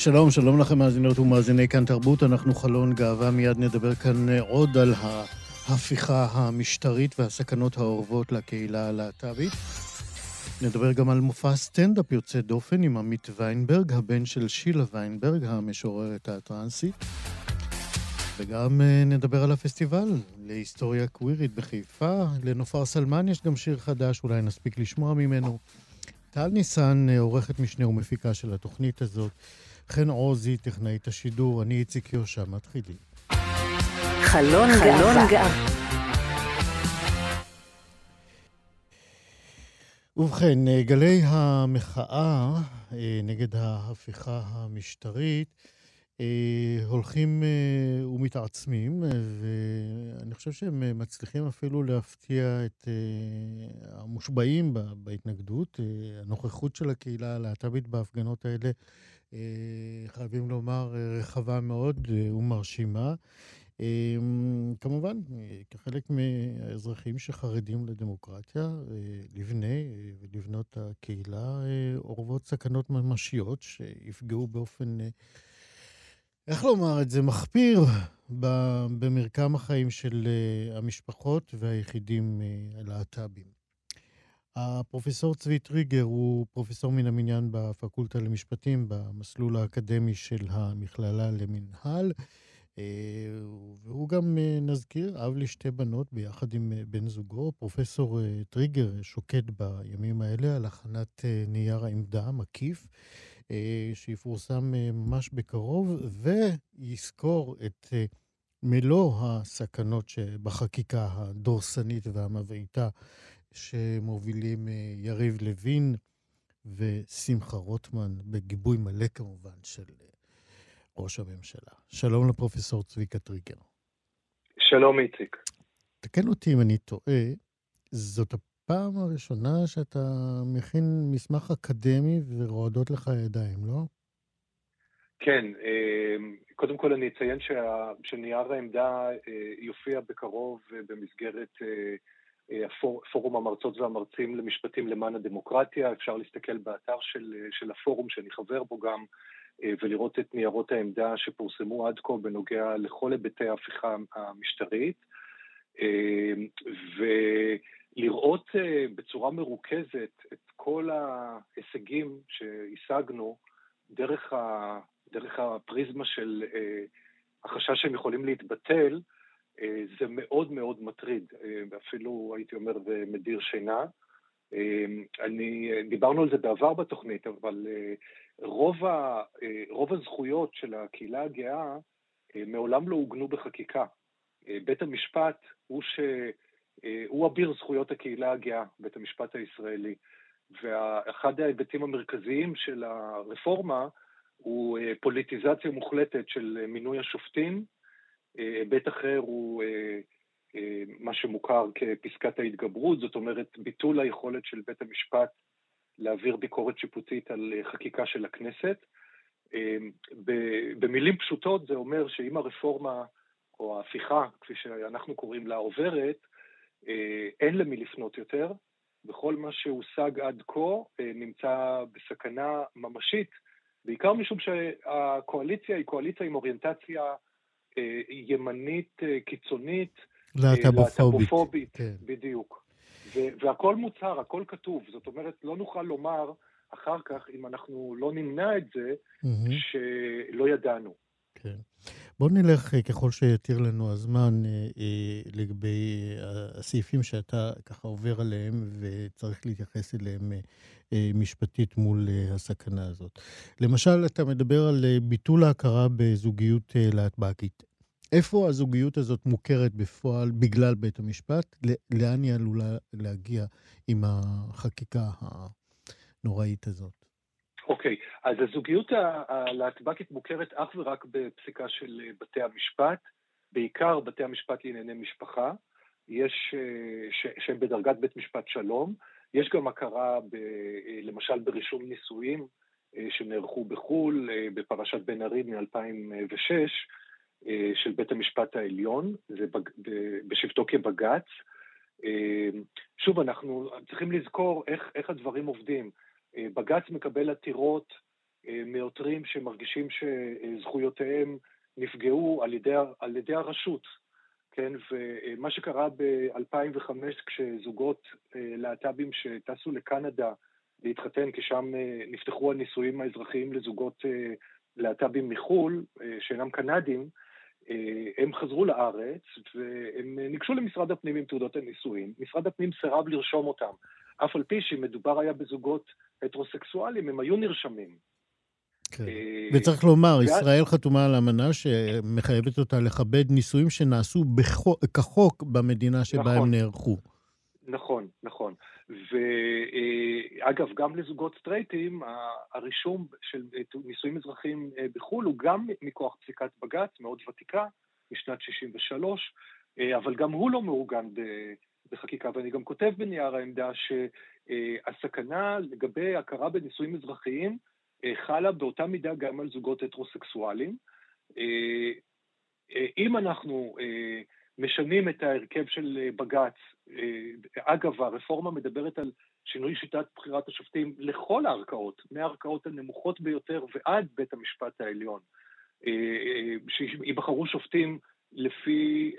שלום, שלום לכם מאזינות ומאזיני כאן תרבות, אנחנו חלון גאווה, מיד נדבר כאן עוד על ההפיכה המשטרית והסכנות האורבות לקהילה הלהט"בית. נדבר גם על מופע סטנדאפ יוצא דופן עם עמית ויינברג, הבן של שילה ויינברג, המשוררת הטרנסית. וגם אה, נדבר על הפסטיבל להיסטוריה קווירית בחיפה. לנופר סלמן יש גם שיר חדש, אולי נספיק לשמוע ממנו. טל ניסן, אה, עורכת משנה ומפיקה של התוכנית הזאת. חן עוזי, טכנאית השידור, אני איציק יושע, מתחילים. חלון גאווה. ובכן, אה, גלי המחאה אה, נגד ההפיכה המשטרית אה, הולכים ומתעצמים, ואני חושב שהם מצליחים אפילו להפתיע את המושבעים בהתנגדות. הנוכחות של הקהילה הלהט"בית בהפגנות האלה חייבים לומר, אה, רחבה מאוד אה, ומרשימה. כמובן, כחלק מהאזרחים שחרדים לדמוקרטיה, לבני ולבנות הקהילה, אורבות סכנות ממשיות שיפגעו באופן, איך לומר את זה, מחפיר במרקם החיים של המשפחות והיחידים הלהט"בים. הפרופסור צבי טריגר הוא פרופסור מן המניין בפקולטה למשפטים במסלול האקדמי של המכללה למינהל. אה, והוא גם, אה, נזכיר, אב לשתי בנות ביחד עם אה, בן זוגו. פרופסור טריגר שוקד בימים האלה על הכנת נייר העמדה מקיף, שיפורסם ממש בקרוב, ויזכור את מלוא הסכנות שבחקיקה הדורסנית והמבעיטה שמובילים אה, יריב לוין ושמחה רוטמן, בגיבוי מלא כמובן של אה, ראש הממשלה. שלום לפרופסור צביקה טריגר. שלום איציק. תקן אותי אם אני טועה, זאת הפעם הראשונה שאתה מכין מסמך אקדמי ורועדות לך הידיים, לא? כן, אה, קודם כל אני אציין שנייר העמדה יופיע בקרוב במסגרת פורום המרצות והמרצים למשפטים למען הדמוקרטיה, אפשר להסתכל באתר של, של הפורום שאני חבר בו גם, אה, ולראות את ניירות העמדה שפורסמו עד כה בנוגע לכל היבטי ההפיכה המשטרית, אה, ולראות אה, בצורה מרוכזת את כל ההישגים שהשגנו דרך, ה, דרך הפריזמה של החשש שהם יכולים להתבטל, זה מאוד מאוד מטריד, אה, אפילו הייתי אומר זה מדיר שינה. אה, אני, דיברנו על זה בעבר בתוכנית, אבל רוב, ה, רוב הזכויות של הקהילה הגאה מעולם לא עוגנו בחקיקה. בית המשפט הוא, ש, הוא אביר זכויות הקהילה הגאה, בית המשפט הישראלי. ואחד ההיבטים המרכזיים של הרפורמה הוא פוליטיזציה מוחלטת של מינוי השופטים, היבט אחר הוא אה, אה, מה שמוכר כפסקת ההתגברות, זאת אומרת ביטול היכולת של בית המשפט להעביר ביקורת שיפוטית על אה, חקיקה של הכנסת. במילים פשוטות זה אומר שאם הרפורמה או ההפיכה, כפי שאנחנו קוראים לה, עוברת, אין למי לפנות יותר, וכל מה שהושג עד כה נמצא בסכנה ממשית, בעיקר משום שהקואליציה היא קואליציה עם אוריינטציה אה, ימנית אה, קיצונית. להט"בופובית. כן. בדיוק. והכל מוצהר, הכל כתוב. זאת אומרת, לא נוכל לומר אחר כך, אם אנחנו לא נמנע את זה, mm-hmm. שלא ידענו. כן. בואו נלך, אה, ככל שיתיר לנו הזמן, לגבי הסעיפים שאתה ככה עובר עליהם וצריך להתייחס אליהם משפטית מול הסכנה הזאת. למשל, אתה מדבר על ביטול ההכרה בזוגיות להטב"קית. איפה הזוגיות הזאת מוכרת בפועל בגלל בית המשפט? לאן היא עלולה להגיע עם החקיקה הנוראית הזאת? אוקיי, okay, אז הזוגיות הלהטב"קית מוכרת אך ורק בפסיקה של בתי המשפט, בעיקר בתי המשפט לענייני משפחה, יש, שהם בדרגת בית משפט שלום, יש גם הכרה ב, למשל ברישום נישואים שנערכו בחו"ל, בפרשת בן ארי מ-2006, של בית המשפט העליון, זה בשבתו כבג"ץ. שוב, אנחנו צריכים לזכור איך, איך הדברים עובדים. בג"ץ מקבל עתירות מעותרים שמרגישים שזכויותיהם נפגעו על ידי, על ידי הרשות, כן? ומה שקרה ב-2005 כשזוגות להט"בים שטסו לקנדה להתחתן, כי שם נפתחו הנישואים האזרחיים לזוגות להט"בים מחו"ל, שאינם קנדים, הם חזרו לארץ והם ניגשו למשרד הפנים עם תעודות הנישואים. משרד הפנים סירב לרשום אותם, אף על פי שמדובר היה בזוגות הטרוסקסואלים, הם היו נרשמים. כן. אה, וצריך לומר, ישראל חתומה על אמנה שמחייבת אותה לכבד נישואים שנעשו כחוק במדינה שבה הם נכון. נערכו. נכון, נכון. ואגב, גם לזוגות סטרייטים, הרישום של נישואים אזרחיים אה, בחו"ל הוא גם מכוח פסיקת בג"ץ, מאוד ותיקה, משנת 63, אה, אבל גם הוא לא מעוגן בחקיקה, ואני גם כותב בנייר העמדה שהסכנה לגבי הכרה בנישואים אזרחיים אה, חלה באותה מידה גם על זוגות הטרוסקסואלים. אם אנחנו משנים את ההרכב של בג"ץ. אגב, הרפורמה מדברת על שינוי שיטת בחירת השופטים לכל הערכאות, מהערכאות הנמוכות ביותר ועד בית המשפט העליון, שיבחרו שופטים לפי,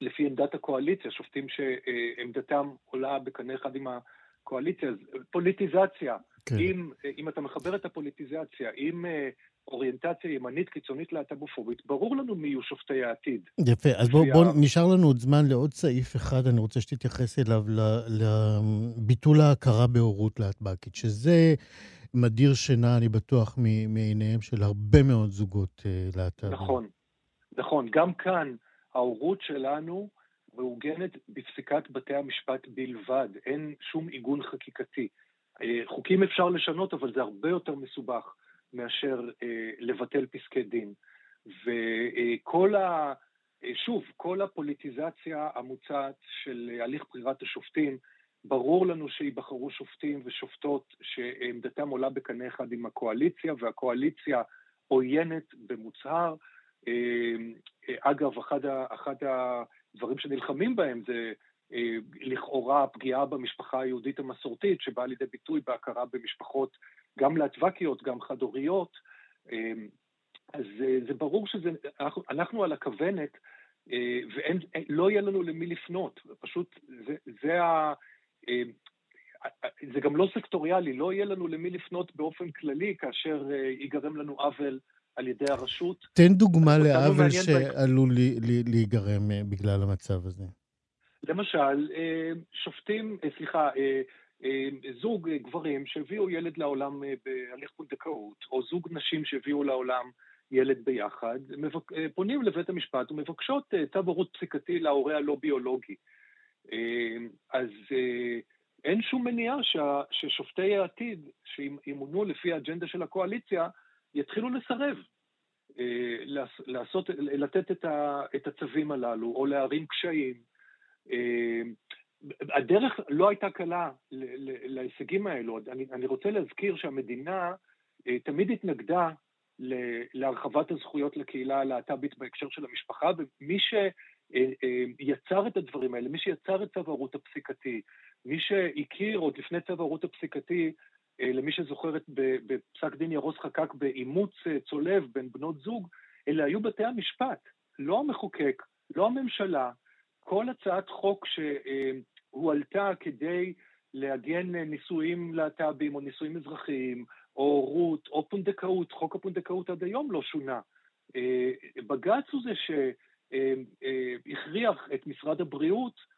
לפי עמדת הקואליציה, שופטים שעמדתם עולה בקנה אחד עם הקואליציה. פוליטיזציה, כן. אם, אם אתה מחבר את הפוליטיזציה עם אוריינטציה ימנית קיצונית להט"בופובית, ברור לנו מי יהיו שופטי העתיד. יפה, אז בואו בוא, נשאר לנו עוד זמן לעוד סעיף אחד, אני רוצה שתתייחס אליו, לביטול ההכרה בהורות להטב"קית, שזה מדיר שינה, אני בטוח, מעיניהם של הרבה מאוד זוגות uh, להט"בים. נכון, נכון. גם כאן ההורות שלנו מעוגנת בפסיקת בתי המשפט בלבד, אין שום עיגון חקיקתי. אה, חוקים אפשר לשנות, אבל זה הרבה יותר מסובך. מאשר אה, לבטל פסקי דין. וכל ה... אה, שוב, כל הפוליטיזציה המוצעת של הליך בחירת השופטים, ברור לנו שייבחרו שופטים ושופטות שעמדתם עולה בקנה אחד עם הקואליציה, והקואליציה עוינת במוצהר. אה, אגב, אחד, ה, אחד הדברים שנלחמים בהם זה לכאורה פגיעה במשפחה היהודית המסורתית, שבאה לידי ביטוי בהכרה במשפחות גם להטבקיות, גם חד-הוריות, אמ, אז אה, זה ברור שאנחנו על הכוונת, אה, ולא יהיה לנו למי לפנות, פשוט זה, זה ה... זה גם לא סקטוריאלי, לא יהיה לנו למי לפנות באופן כללי כאשר אה, ייגרם לנו עוול על ידי הרשות. תן דוגמה לעוול שעלול להיגרם בגלל המצב הזה. למשל, שופטים, סליחה, אה, זוג אה, גברים שהביאו ילד לעולם אה, בהליך פונדקאות, או זוג נשים שהביאו לעולם ילד ביחד. פונים לבית המשפט ומבקשות צו הורות פסיקתי להורה הלא ביולוגי. אז אין שום מניעה. ששופטי העתיד, שימונו לפי האג'נדה של הקואליציה, יתחילו לסרב. לעשות, לתת את הצווים הללו, או להרים קשיים. הדרך לא הייתה קלה להישגים האלו. אני, רוצה להזכיר שהמדינה אה, תמיד התנגדה להרחבת הזכויות לקהילה הלהט"בית בהקשר של המשפחה, ומי שיצר אה, אה, את הדברים האלה, מי שיצר את צו ההורות הפסיקתי, מי שהכיר עוד לפני צו ההורות הפסיקתי, למי שזוכרת בפסק דין ירוס חקק באימוץ צולב בין בנות זוג, אלה היו בתי המשפט, לא המחוקק, לא הממשלה, כל הצעת חוק שהועלתה כדי לעגן נישואים להט"בים או נישואים אזרחיים, או הורות, או פונדקאות, חוק הפונדקאות עד היום לא שונה. אה, בג"ץ הוא זה שהכריח את משרד הבריאות אה,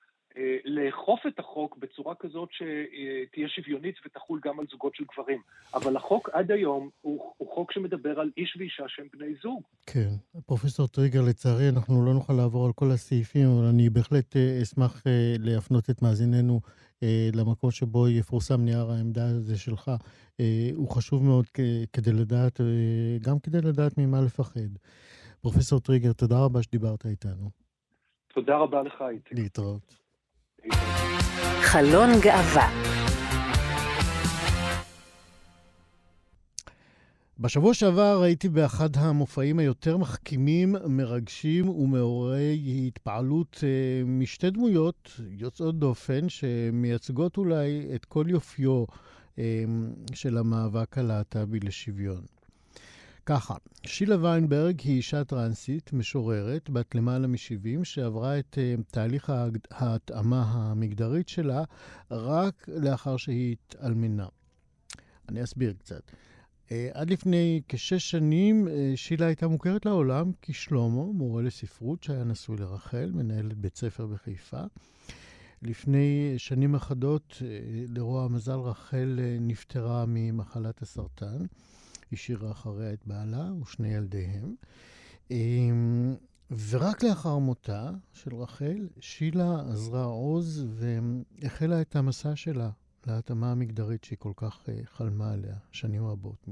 לאכוף את החוק בצורה כזאת שתהיה שוויונית ותחול גם על זוגות של גברים. אבל החוק עד היום הוא, הוא חוק שמדבר על איש ואישה שהם בני זוג. כן. פרופסור טריגר, לצערי אנחנו לא נוכל לעבור על כל הסעיפים, אבל אני בהחלט אה, אשמח אה, להפנות את מאזיננו למקום שבו יפורסם נייר העמדה הזה שלך. הוא חשוב מאוד כדי לדעת, גם כדי לדעת ממה לפחד. פרופסור טריגר, תודה רבה שדיברת איתנו. תודה רבה לך, איציק. להתראות. חלון גאווה בשבוע שעבר הייתי באחד המופעים היותר מחכימים, מרגשים ומעוררי התפעלות אה, משתי דמויות יוצאות דופן, שמייצגות אולי את כל יופיו אה, של המאבק הלהט"בי לשוויון. ככה, שילה ויינברג היא אישה טרנסית, משוררת, בת למעלה מ-70, שעברה את uh, תהליך ההתאמה המגדרית שלה רק לאחר שהיא התאלמנה. אני אסביר קצת. Uh, עד לפני כשש שנים uh, שילה הייתה מוכרת לעולם כשלמה, מורה לספרות שהיה נשוי לרחל, מנהלת בית ספר בחיפה. לפני שנים אחדות, uh, לרוע המזל, רחל uh, נפטרה ממחלת הסרטן. השאירה אחריה את בעלה ושני ילדיהם. אמ, ורק לאחר מותה של רחל, שילה עזרה עוז והחלה את המסע שלה להתאמה המגדרית שהיא כל כך אה, חלמה עליה שנים רבות.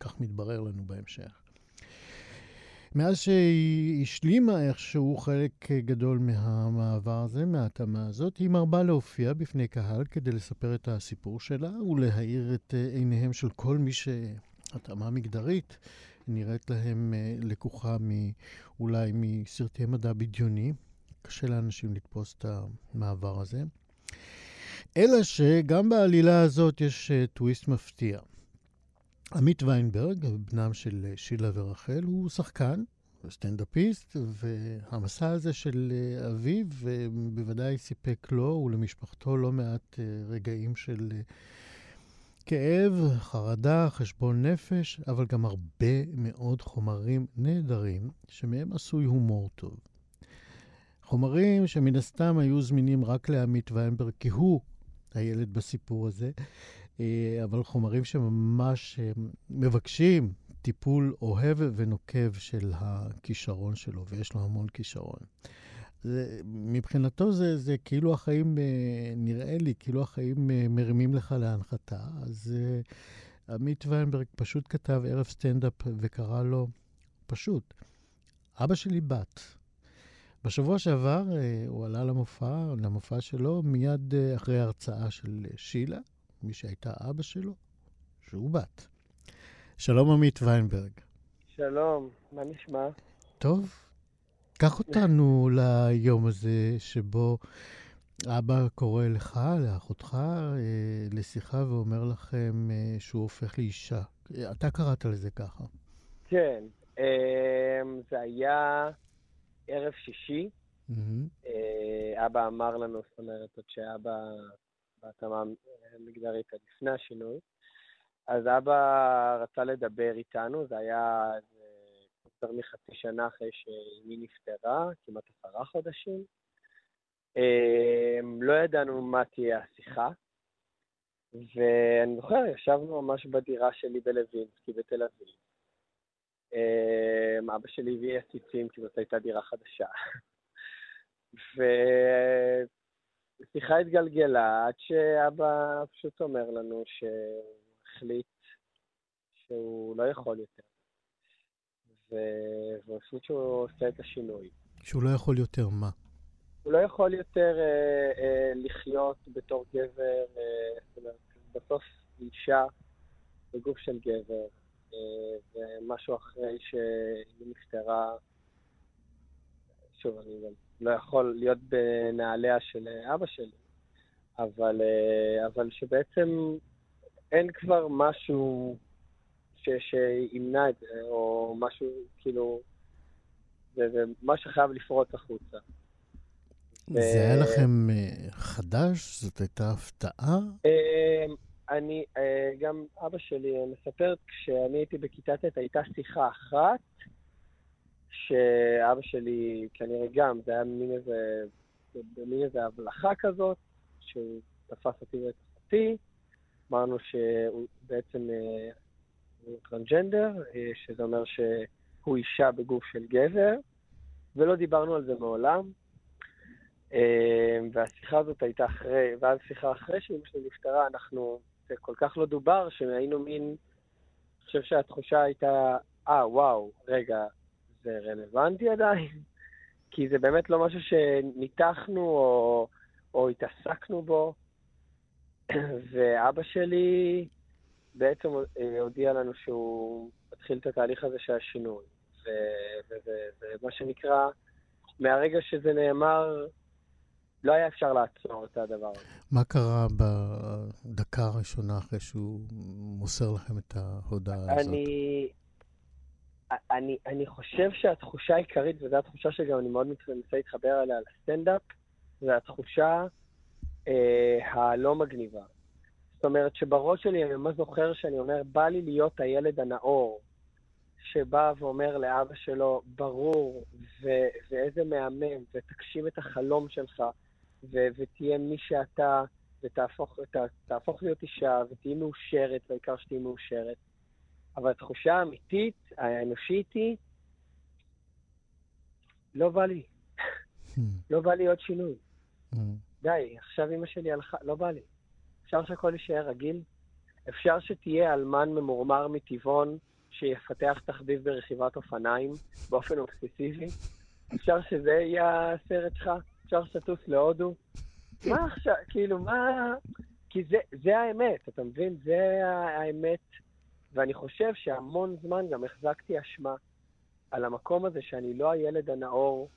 כך מתברר לנו בהמשך. מאז שהיא השלימה איכשהו חלק גדול מהמעבר הזה, מההתאמה הזאת, היא מרבה להופיע בפני קהל כדי לספר את הסיפור שלה ולהאיר את אה, עיניהם של כל מי ש... התאמה מגדרית נראית להם אה, לקוחה אולי מסרטי מדע בדיוני. קשה לאנשים לתפוס את המעבר הזה. אלא שגם בעלילה הזאת יש uh, טוויסט מפתיע. עמית ויינברג, בנם של uh, שילה ורחל, הוא שחקן, סטנדאפיסט, והמסע הזה של אביו בוודאי סיפק לו ולמשפחתו לא מעט רגעים של כאב, חרדה, חשבון נפש, אבל גם הרבה מאוד חומרים נהדרים שמהם עשוי הומור טוב. חומרים שמן הסתם היו זמינים רק לעמית ויינברג, כי הוא הילד בסיפור הזה, אה, אבל חומרים שממש אה, מבקשים טיפול אוהב ונוקב של הכישרון שלו, ויש לו המון כישרון. זה, מבחינתו זה, זה כאילו החיים, אה, נראה לי, כאילו החיים אה, מרימים לך להנחתה. אז אה, עמית ויינברג פשוט כתב ערב סטנדאפ וקרא לו, פשוט, אבא שלי בת. בשבוע שעבר הוא עלה למופע, למופע שלו, מיד אחרי ההרצאה של שילה, מי שהייתה אבא שלו, שהוא בת. שלום עמית ויינברג. שלום, מה נשמע? טוב, קח אותנו ליום הזה שבו אבא קורא לך, לאחותך, אה, לשיחה ואומר לכם אה, שהוא הופך לאישה. אתה קראת לזה ככה. כן, אה, זה היה ערב שישי. אבא אמר לנו, זאת אומרת, עוד שאבא בהתאמה מגדרית עד לפני השינוי, אז אבא רצה לדבר איתנו, זה היה יותר מחצי שנה אחרי שאימי נפטרה, כמעט עשרה חודשים. אמ, לא ידענו מה תהיה השיחה, ואני זוכר, ישבנו ממש בדירה שלי בלווינסקי בתל אביב. אמ, אבא שלי הביא עציצים, כי זאת הייתה דירה חדשה. ושיחה התגלגלה עד שאבא פשוט אומר לנו שהוא החליט שהוא לא יכול יותר. והוא החליט שהוא עושה את השינוי. שהוא לא יכול יותר מה? הוא לא יכול יותר אה, אה, לחיות בתור גבר, אה, זאת אומרת, בסוף אישה בגוף של גבר, אה, ומשהו אחרי שהיא נפטרה, שוב, אני גם לא יכול להיות בנעליה של אבא שלי, אבל, אה, אבל שבעצם אין כבר משהו שימנע את זה, או משהו, כאילו, זה, זה מה שחייב לפרוץ החוצה. זה היה לכם אה, חדש? זאת הייתה הפתעה? אה, אני, אה, גם אבא שלי מספר, כשאני הייתי בכיתה ט' הייתה שיחה אחת, שאבא שלי כנראה גם, זה היה מין איזה במין איזו הבלחה כזאת, שהוא תפס אותי ואת אחותי, אמרנו שהוא בעצם אה, טרנג'נדר, אה, שזה אומר שהוא אישה בגוף של גבר, ולא דיברנו על זה מעולם. אה, והשיחה הזאת הייתה אחרי, ואז שיחה אחרי שאמא שלי נפטרה, אנחנו, זה כל כך לא דובר, שהיינו מין, אני חושב שהתחושה הייתה, אה, וואו, רגע, זה רלוונטי עדיין? כי זה באמת לא משהו שניתחנו או, או התעסקנו בו. ואבא שלי בעצם אה, הודיע לנו שהוא מתחיל את התהליך הזה של השינוי. ומה שנקרא, מהרגע שזה נאמר, לא היה אפשר לעצור את הדבר הזה. מה קרה בדקה הראשונה אחרי שהוא מוסר לכם את ההודעה הזאת? אני, אני, אני חושב שהתחושה העיקרית, וזו התחושה שגם אני מאוד מנסה להתחבר אליה לסטנדאפ, זה התחושה אה, הלא מגניבה. זאת אומרת שבראש שלי אני ממש זוכר שאני אומר, בא לי להיות הילד הנאור, שבא ואומר לאבא שלו, ברור, ו- ואיזה מהמם, ותגשים את החלום שלך, ו- ותהיה מי שאתה, ותהפוך ת- להיות אישה, ותהיי מאושרת, והעיקר שתהיי מאושרת. אבל התחושה האמיתית, האנושית היא, לא בא לי. Hmm. לא בא לי עוד שינוי. Hmm. די, עכשיו אמא שלי הלכה, לא בא לי. אפשר שהכל יישאר רגיל? אפשר שתהיה אלמן ממורמר מטבעון שיפתח תחביב ברכיבת אופניים באופן אובססיבי? אפשר שזה יהיה הסרט שלך? אפשר שתטוס להודו? מה עכשיו, כאילו, מה... כי זה, זה האמת, אתה מבין? זה האמת. ואני חושב שהמון זמן גם החזקתי אשמה על המקום הזה שאני לא הילד הנאור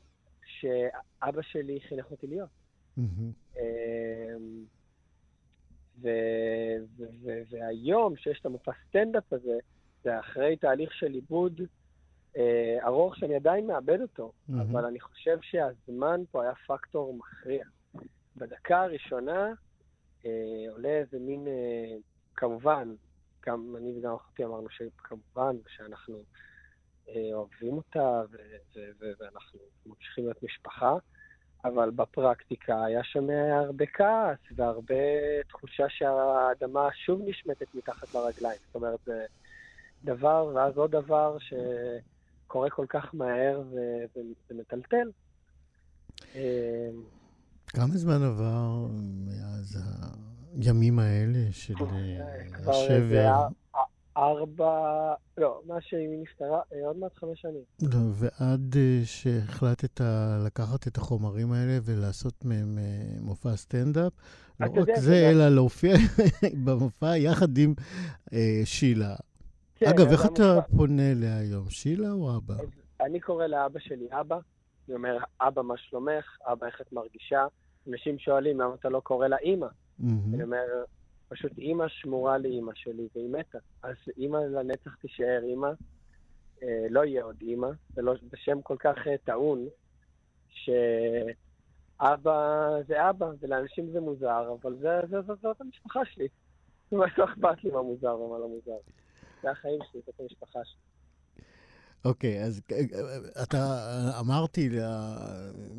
שאבא שלי חינך אותי להיות. Mm-hmm. והיום, שיש את המופע סטנדאפ הזה, זה אחרי תהליך של עיבוד אה, ארוך שאני עדיין מאבד אותו, mm-hmm. אבל אני חושב שהזמן פה היה פקטור מכריע. בדקה הראשונה אה, עולה איזה מין, אה, כמובן, גם אני וגם אחותי אמרנו שכמובן שאנחנו אה, אוהבים אותה ואנחנו ממשיכים להיות משפחה, אבל בפרקטיקה היה שם הרבה כעס והרבה תחושה שהאדמה שוב נשמטת מתחת לרגליים. זאת אומרת, זה דבר ואז עוד דבר שקורה כל כך מהר ומטלטל. כמה זמן עבר מאז הימים האלה של אה, השבר? ארבע, לא, מה שהיא נפטרה, אה, עוד מעט חמש שנים. לא, ועד אה, שהחלטת לקחת את החומרים האלה ולעשות מהם אה, מופע סטנדאפ, לא רק זה, אלא להופיע במופע יחד עם אה, שילה. כן, אגב, איך אתה מופע... פונה אליה היום, שילה או אבא? אני קורא לאבא שלי אבא, אני אומר, אבא, מה שלומך? אבא, איך את מרגישה? אנשים שואלים, למה אתה לא קורא לה אימא? Mm-hmm. אני אומר, פשוט אימא שמורה לאימא שלי, והיא מתה. אז אימא לנצח תישאר אימא, אה, לא יהיה עוד אימא, זה, לא, שם כל כך אה, טעון, שאבא זה אבא, ולאנשים זה מוזר, אבל זה, זה, זה, זאת המשפחה שלי. לא אכפת לי מה מוזר ומה לא מוזר. זה החיים שלי, זאת המשפחה שלי. אוקיי, okay, אז אה, אה, אתה, אמרתי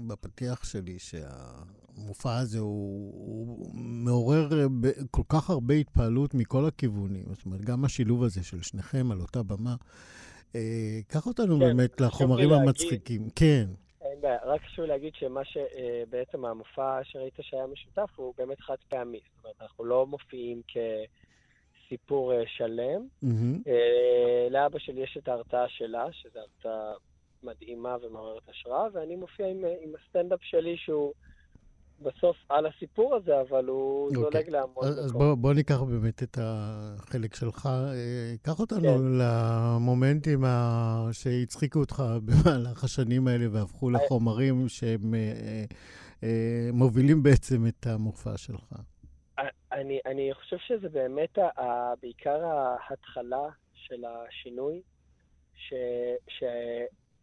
בפתיח שלי שה... המופע הזה הוא, הוא מעורר אה, ב, כל כך הרבה התפעלות מכל הכיוונים. זאת אומרת, גם השילוב הזה של שניכם על אותה במה. אה, קח אותנו כן, באמת לחומרים המצחיקים. להגיד, כן. אין בעיה, רק חשוב להגיד שמה שבעצם אה, המופע שראית שהיה משותף הוא באמת חד פעמי. זאת אומרת, אנחנו לא מופיעים כסיפור אה, שלם. Mm-hmm. אה, לאבא שלי יש את ההרצאה שלה, שזו הרצאה מדהימה ומעוררת השראה, ואני מופיע עם, עם הסטנדאפ שלי שהוא... בסוף על הסיפור הזה, אבל הוא okay. אוקיי. זולג להמון אז מקום. בוא, בוא ניקח באמת את החלק שלך. אה, קח אותנו כן. למומנטים ה... שהצחיקו אותך במהלך השנים האלה והפכו אה. לחומרים שהם אה, מובילים בעצם את המופע שלך. אני, אני חושב שזה באמת ה, בעיקר ההתחלה של השינוי, ש, ש,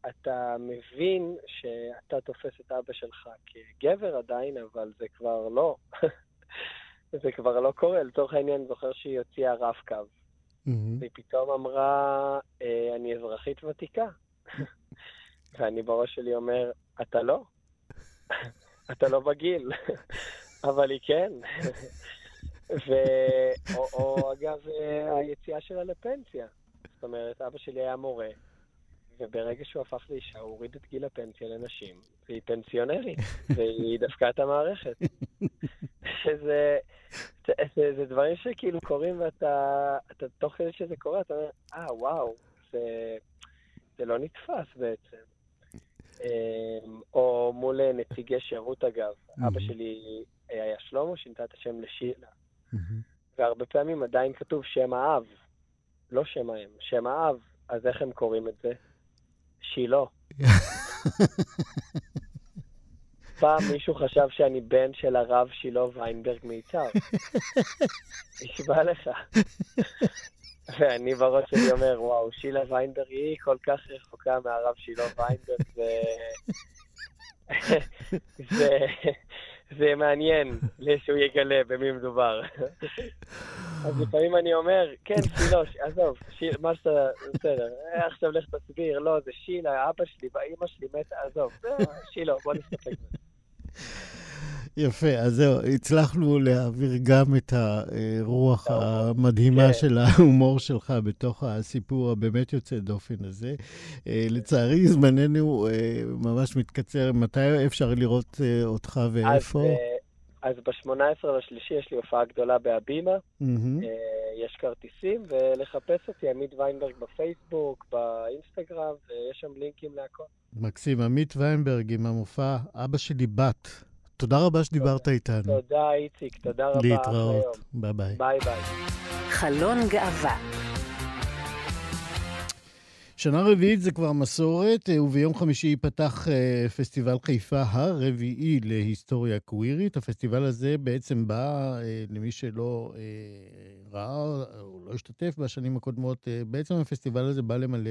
אתה מבין שאתה תופס את אבא שלך כגבר עדיין, אבל זה כבר לא. זה כבר לא קורה. לצורך העניין, זוכר שהיא הוציאה רף קו. Mm-hmm. והיא פתאום אמרה, אה, אני אזרחית ותיקה. ואני בראש שלי אומר, אתה לא. אתה לא בגיל, אבל היא כן. ו... או, או אגב, היציאה שלה לפנסיה. זאת אומרת, אבא שלי היה מורה, וברגע שהוא הפך לאישה, הוא הוריד את גיל הפנסיה לנשים, והיא פנסיונרית, והיא דפקה את המערכת. שזה... זה, זה, זה דברים שכאילו קורים ואתה, אתה, תוך כדי שזה קורה, אתה אומר, אה, וואו, זה, זה לא נתפס בעצם. אמ, או מול נציגי שירות, אגב. אבא שלי היה שלמה, שינתה את השם לשילה. והרבה פעמים עדיין כתוב שם האב, לא שם האם, שם האב, אז איך הם קוראים את זה? שילה. פעם מישהו חשב שאני בן של הרב שילה ויינברג מיצהר. נשבע לך. ואני בראש שלי אומר, וואו, שילה ויינברג היא כל כך רחוקה מהרב שילה ויינברג, ו... זה... זה מעניין שהוא יגלה במי מדובר. אז לפעמים אני אומר, כן, שילה, עזוב, מה שאתה, בסדר, אה, עכשיו לך תסביר, לא, זה שילה, אבא שלי, אמא שלי מתה, עזוב, שילה, בוא נסתפק. יפה, אז זהו, הצלחנו להעביר גם את הרוח המדהימה כן. של ההומור שלך בתוך הסיפור הבאמת יוצא דופן הזה. אה, לצערי, זמננו אה, ממש מתקצר. מתי אפשר לראות אותך ואיפה? אז ב-18 לשלישי יש לי הופעה גדולה בהבימה, mm-hmm. יש כרטיסים, ולחפש אותי, עמית ויינברג בפייסבוק, באינסטגרם, ויש שם לינקים להכל. מקסים, עמית ויינברג עם המופע אבא שלי בת. תודה רבה שדיברת תודה. איתנו. תודה, איציק, תודה רבה. להתראות. ביי ביי. ביי ביי. חלון גאווה שנה רביעית זה כבר מסורת, אה, וביום חמישי ייפתח אה, פסטיבל חיפה הרביעי להיסטוריה קווירית. הפסטיבל הזה בעצם בא, אה, למי שלא ראה או לא השתתף בשנים הקודמות, בעצם הפסטיבל הזה בא למלא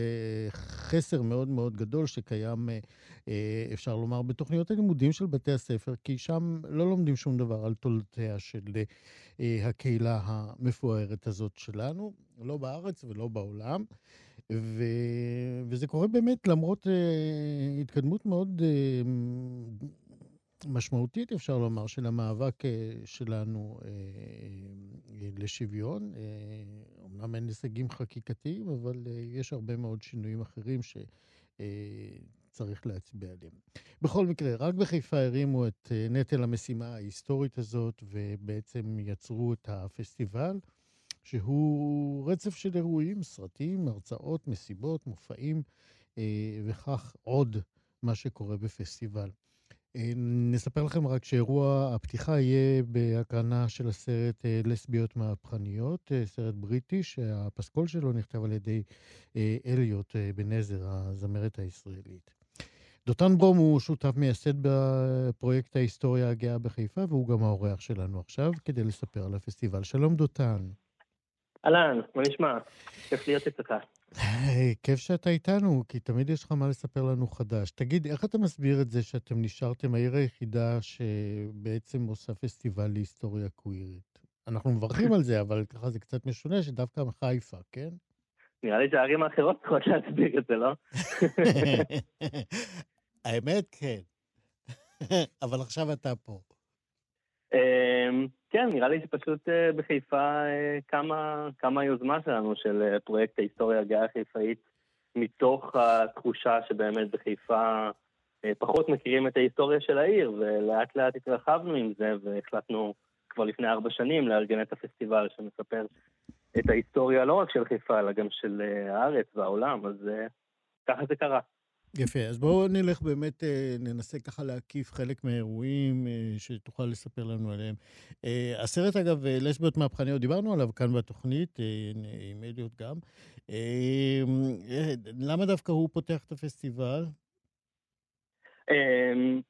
חסר מאוד מאוד גדול שקיים, אפשר לומר, בתוכניות הלימודים של בתי הספר, כי שם לא לומדים שום דבר על תולדותיה של הקהילה המפוארת הזאת שלנו, לא בארץ ולא בעולם. ו... וזה קורה באמת למרות uh, התקדמות מאוד uh, משמעותית, אפשר לומר, של המאבק uh, שלנו uh, uh, לשוויון. Uh, אומנם אין הישגים חקיקתיים, אבל uh, יש הרבה מאוד שינויים אחרים ש... uh, צריך להצביע עליהם. בכל מקרה, רק בחיפה הרימו את נטל המשימה ההיסטורית הזאת, ובעצם יצרו את הפסטיבל. שהוא רצף של אירועים, סרטים, הרצאות, מסיבות, מופעים, אה, וכך עוד מה שקורה בפסטיבל. אה, נספר לכם רק שאירוע הפתיחה יהיה בהקרנה של הסרט אה, לסביות מהפכניות, סרט בריטי שהפסקול שלו נכתב על ידי אליוט בן עזר, הזמרת הישראלית. דותן ברום הוא שותף מייסד בפרויקט ההיסטוריה הגאה בחיפה, והוא גם האורח שלנו עכשיו כדי לספר על הפסטיבל. שלום דותן. אהלן, מה נשמע? כיף להיות אצלך. כיף שאתה איתנו, כי תמיד יש לך מה לספר לנו חדש. תגיד, איך אתה מסביר את זה שאתם נשארתם העיר היחידה שבעצם עושה פסטיבל להיסטוריה קווירית? אנחנו מברכים על זה, אבל ככה זה קצת משונה שדווקא מחיפה, כן? נראה לי שהערים האחרות צריכות להסביר את זה, לא? האמת, כן. אבל עכשיו אתה פה. כן, נראה לי שפשוט אה, בחיפה קמה, אה, קמה היוזמה שלנו של אה, פרויקט ההיסטוריה הגאה החיפאית, מתוך התחושה שבאמת בחיפה פחות מכירים את ההיסטוריה של העיר, ולאט לאט התרחבנו עם זה, והחלטנו כבר לפני ארבע שנים לארגן את הפסטיבל שמספר את ההיסטוריה לא רק של חיפה, אלא גם של הארץ והעולם, אז ככה זה קרה. יפה, אז בואו נלך באמת, אה, ננסה ככה להקיף חלק מהאירועים אה, שתוכל לספר לנו עליהם. אה, הסרט, אגב, לסביות מהפכניות, דיברנו עליו כאן בתוכנית, עם אליוט גם. למה דווקא הוא פותח את הפסטיבל? אמ,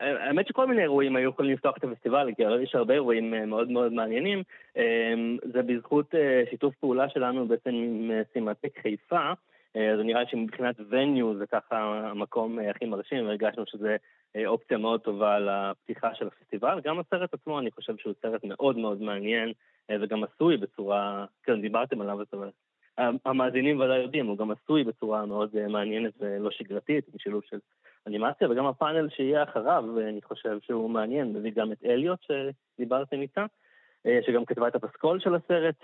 האמת שכל מיני אירועים היו יכולים לפתוח את הפסטיבל, כי יש הרבה אירועים מאוד מאוד מעניינים. אמ, זה בזכות שיתוף פעולה שלנו בעצם עם סימטק חיפה. אה, אז נראה שמבחינת וניו זה ככה המקום אה, הכי מרשים, והרגשנו שזה אה, אופציה מאוד טובה לפתיחה של הפסטיבל. גם הסרט עצמו, אני חושב שהוא סרט מאוד מאוד מעניין, וגם עשוי בצורה, כן, דיברתם עליו, אבל המאזינים ודאי יודעים, הוא גם עשוי בצורה מאוד מעניינת ולא שגרתית, עם שילוב של האנימציה, וגם הפאנל שיהיה אחריו, אני חושב שהוא מעניין, מביא גם את אליוט שדיברתם איתה, שגם כתבה את הפסקול של הסרט,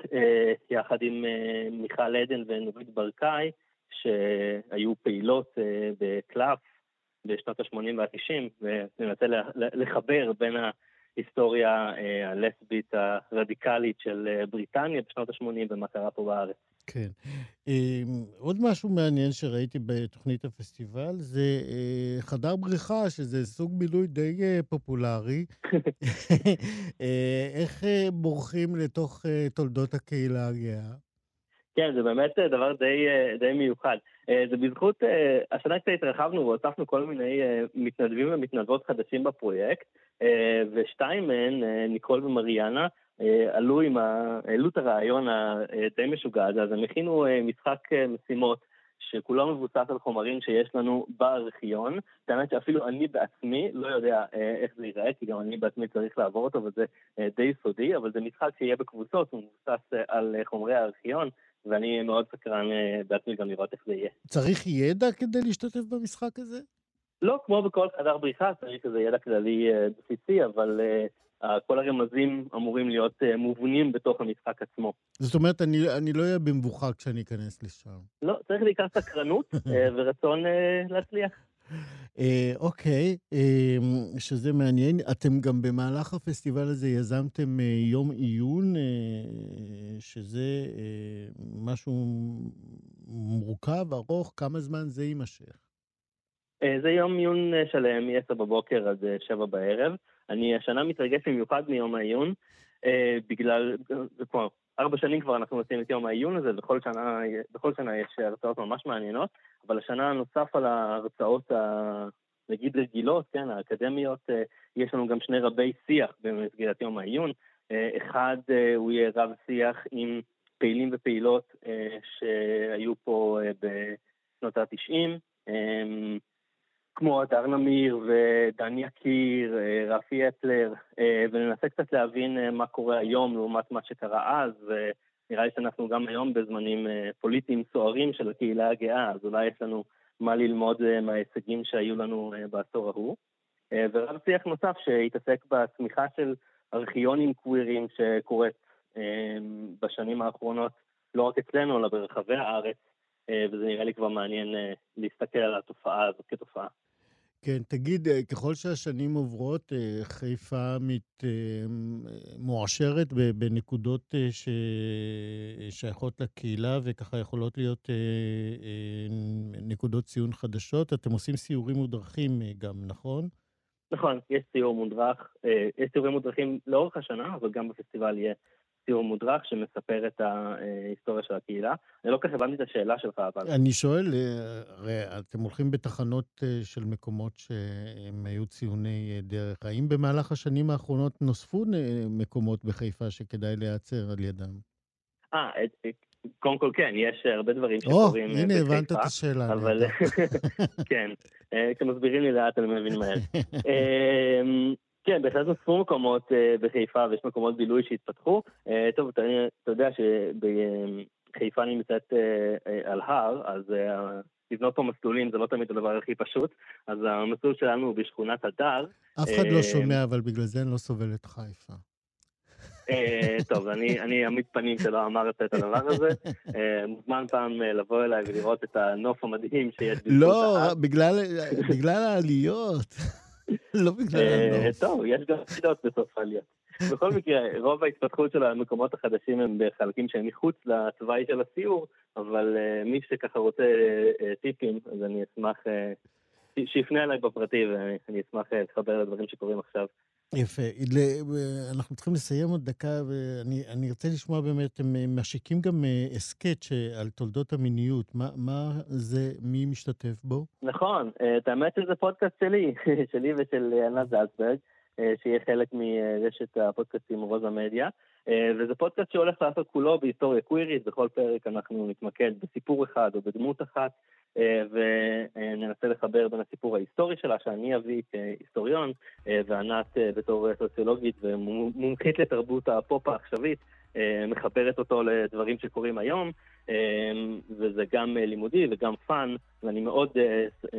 יחד עם מיכל עדן ונורית ברקאי, שהיו פעילות בקלף בשנות ה-80 וה-90, וננסה לחבר בין ההיסטוריה הלסבית הרדיקלית של בריטניה בשנות ה-80 ומה קרה פה בארץ. כן. אמ, עוד משהו מעניין שראיתי בתוכנית הפסטיבל זה אה, חדר בריכה, שזה סוג בילוי די אה, פופולרי. אה, איך בורחים לתוך תולדות הקהילה הגאה? כן, זה באמת דבר די, די מיוחד. זה בזכות, השנה קצת התרחבנו והוספנו כל מיני מתנדבים ומתנדבות חדשים בפרויקט, ושתיים מהן, ניקול ומריאנה, אה, עלו, עם ה... העלו את הרעיון הדי משוגע הזה, אז הם הכינו אה, משחק אה, משימות שכולו מבוסס על חומרים שיש לנו בארכיון. את האמת שאפילו אני בעצמי לא יודע איך זה ייראה, כי גם אני בעצמי צריך לעבור אותו, וזה די סודי, אבל זה משחק שיהיה בקבוצות, הוא מבוסס על חומרי הארכיון. ואני מאוד סקרן בעצמי גם לראות איך זה יהיה. צריך ידע כדי להשתתף במשחק הזה? לא, כמו בכל חדר בריחה, צריך איזה ידע כללי בסיסי, אבל כל הרמזים אמורים להיות אה, מובנים בתוך המשחק עצמו. זאת אומרת, אני, אני לא אהיה במבוכה כשאני אכנס לשם. לא, צריך בעיקר סקרנות אה, ורצון אה. אוקיי, שזה מעניין. אתם גם במהלך הפסטיבל הזה יזמתם יום עיון, שזה משהו מורכב, ארוך, כמה זמן זה יימשך? זה יום עיון שלם, מ-10 בבוקר עד 7 בערב. אני השנה מתרגש במיוחד מיום העיון, אה, בגלל, כבר ארבע שנים כבר אנחנו עושים את יום העיון הזה, בכל שנה, בכל שנה יש הרצאות ממש מעניינות, אבל השנה נוסף על ההרצאות ה... נגיד רגילות, כן, האקדמיות, אה, יש לנו גם שני רבי שיח במסגרת יום העיון. אה, אחד, אה, הוא יהיה רב שיח עם פעילים ופעילות שהיו פה בשנות ה-90. כמו הדר נמיר ודן יקיר, אה, רפי אפלר, אה, וננסה קצת להבין אה, מה קורה היום לעומת מה שקרה אז, ונראה לי שאנחנו גם היום בזמנים פוליטיים סוערים של הקהילה הגאה, אז אולי יש לנו מה ללמוד מההישגים שהיו לנו בעשור ההוא. ורב שיח נוסף שהתעסק בצמיחה של ארכיונים קווירים שקורית בשנים האחרונות, לא רק אצלנו, אלא ברחבי הארץ, וזה נראה לי כבר מעניין להסתכל על התופעה הזאת כתופעה. כן, תגיד, אה, ככל שהשנים עוברות, אה, חיפה מת, אה, מועשרת בנקודות ששייכות לקהילה וככה יכולות להיות נקודות ציון חדשות. אתם עושים סיורים מודרכים גם, נכון? נכון, יש סיור מודרך, יש סיורים מודרכים לאורך השנה, אבל גם בפסטיבל יהיה סיור מודרך שמספר את ההיסטוריה של הקהילה. אני לא כל כך הבנתי את השאלה שלך, אבל... אני שואל, אה, הרי אתם הולכים בתחנות אה, של מקומות שהם היו ציוני אה, דרך. האם במהלך השנים האחרונות נוספו מקומות בחיפה שכדאי להיעצר על ידם? אה, קודם כל כן, יש הרבה דברים שקורים בחיפה. או, הנה, הבנת את השאלה. אבל כן, כשמסבירים לי לאט אני מבין מהר. כן, בהחלט נוספו מקומות uh, בחיפה ויש מקומות בילוי שהתפתחו. Uh, טוב, אתה, אתה יודע שבחיפה נמצאת uh, uh, על הר, אז לבנות פה מסלולים זה לא תמיד הדבר הכי פשוט, אז המסלול שלנו הוא בשכונת הדר. אף אחד לא שומע, אבל בגלל זה אני לא סובל את חיפה. טוב, אני עמית פנים שלא אמרת את הדבר הזה. מוזמן פעם לבוא אליי ולראות את הנוף המדהים שיש בזכות לא, בגלל העליות. לא בגלל הנוף. אה, טוב, יש גם בסוף העלייה. בכל מקרה, רוב ההתפתחות של המקומות החדשים הם בחלקים שהם מחוץ לתוואי של הסיור, אבל uh, מי שככה רוצה uh, טיפים, אז אני אשמח, שיפנה אליי בפרטי ואני אשמח להתחבר לדברים שקורים עכשיו. יפה. אנחנו צריכים לסיים עוד דקה, ואני ארצה לשמוע באמת, הם משיקים גם הסכת על תולדות המיניות. מה, מה זה, מי משתתף בו? נכון, את האמת שזה פודקאסט שלי, שלי ושל ענת זלצברג, שיהיה חלק מרשת הפודקאסטים רוזה מדיה. וזה פודקאסט שהולך לעשות כולו בהיסטוריה קווירית, בכל פרק אנחנו נתמקד בסיפור אחד או בדמות אחת, אה, וננסה לחבר בין הסיפור ההיסטורי שלה, שאני אביא כהיסטוריון, אה, וענת אה, בתור סוציולוגית ומומחית לתרבות הפופ העכשווית, מחברת אותו לדברים שקורים היום, וזה גם לימודי וגם fun, ואני מאוד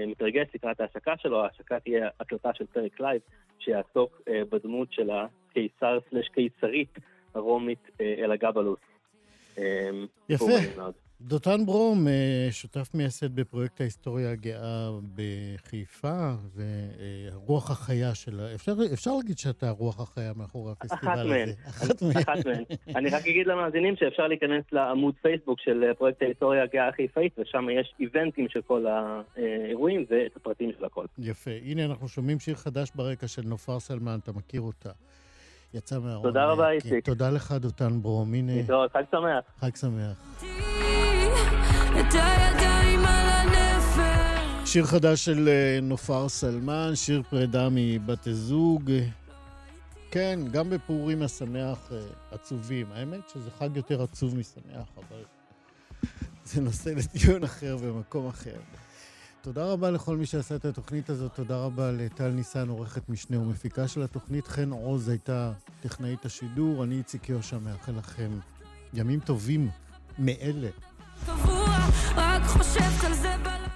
מתרגש לקראת ההשקה שלו. ההשקה תהיה הקלטה של פרק live, שיעסוק בדמות של הקיסר slash קיסרית הרומית אלגבלוס. יפה. דותן ברום, אה, שותף מייסד בפרויקט ההיסטוריה הגאה בחיפה, והרוח החיה שלה, אפשר, אפשר להגיד שאתה הרוח החיה מאחורי הפסטיבל אחת הזה. מהן. אחת מהן. אחת מהן. אני רק אגיד למאזינים שאפשר להיכנס לעמוד פייסבוק של פרויקט ההיסטוריה הגאה החיפאית, ושם יש איבנטים של כל האירועים ואת הפרטים של הכל. יפה. הנה, אנחנו שומעים שיר חדש ברקע של נופר סלמן, אתה מכיר אותה. יצא מהארון. תודה רבה, איציק. תודה לך, דותן ברום. הנה... להתראות, חג שמח. חג שמח. שיר חדש של אה, נופר סלמן, שיר פרידה מבת הזוג. כן, גם בפורים השמח אה, עצובים. האמת שזה חג יותר עצוב משמח, אבל זה נושא לדיון אחר במקום אחר. תודה רבה לכל מי שעשה את התוכנית הזאת, תודה רבה לטל ניסן, עורכת משנה ומפיקה של התוכנית. חן עוז הייתה טכנאית השידור, אני איציק יושע מאחל לכם ימים טובים מאלה. רק חושבת על זה בלילה.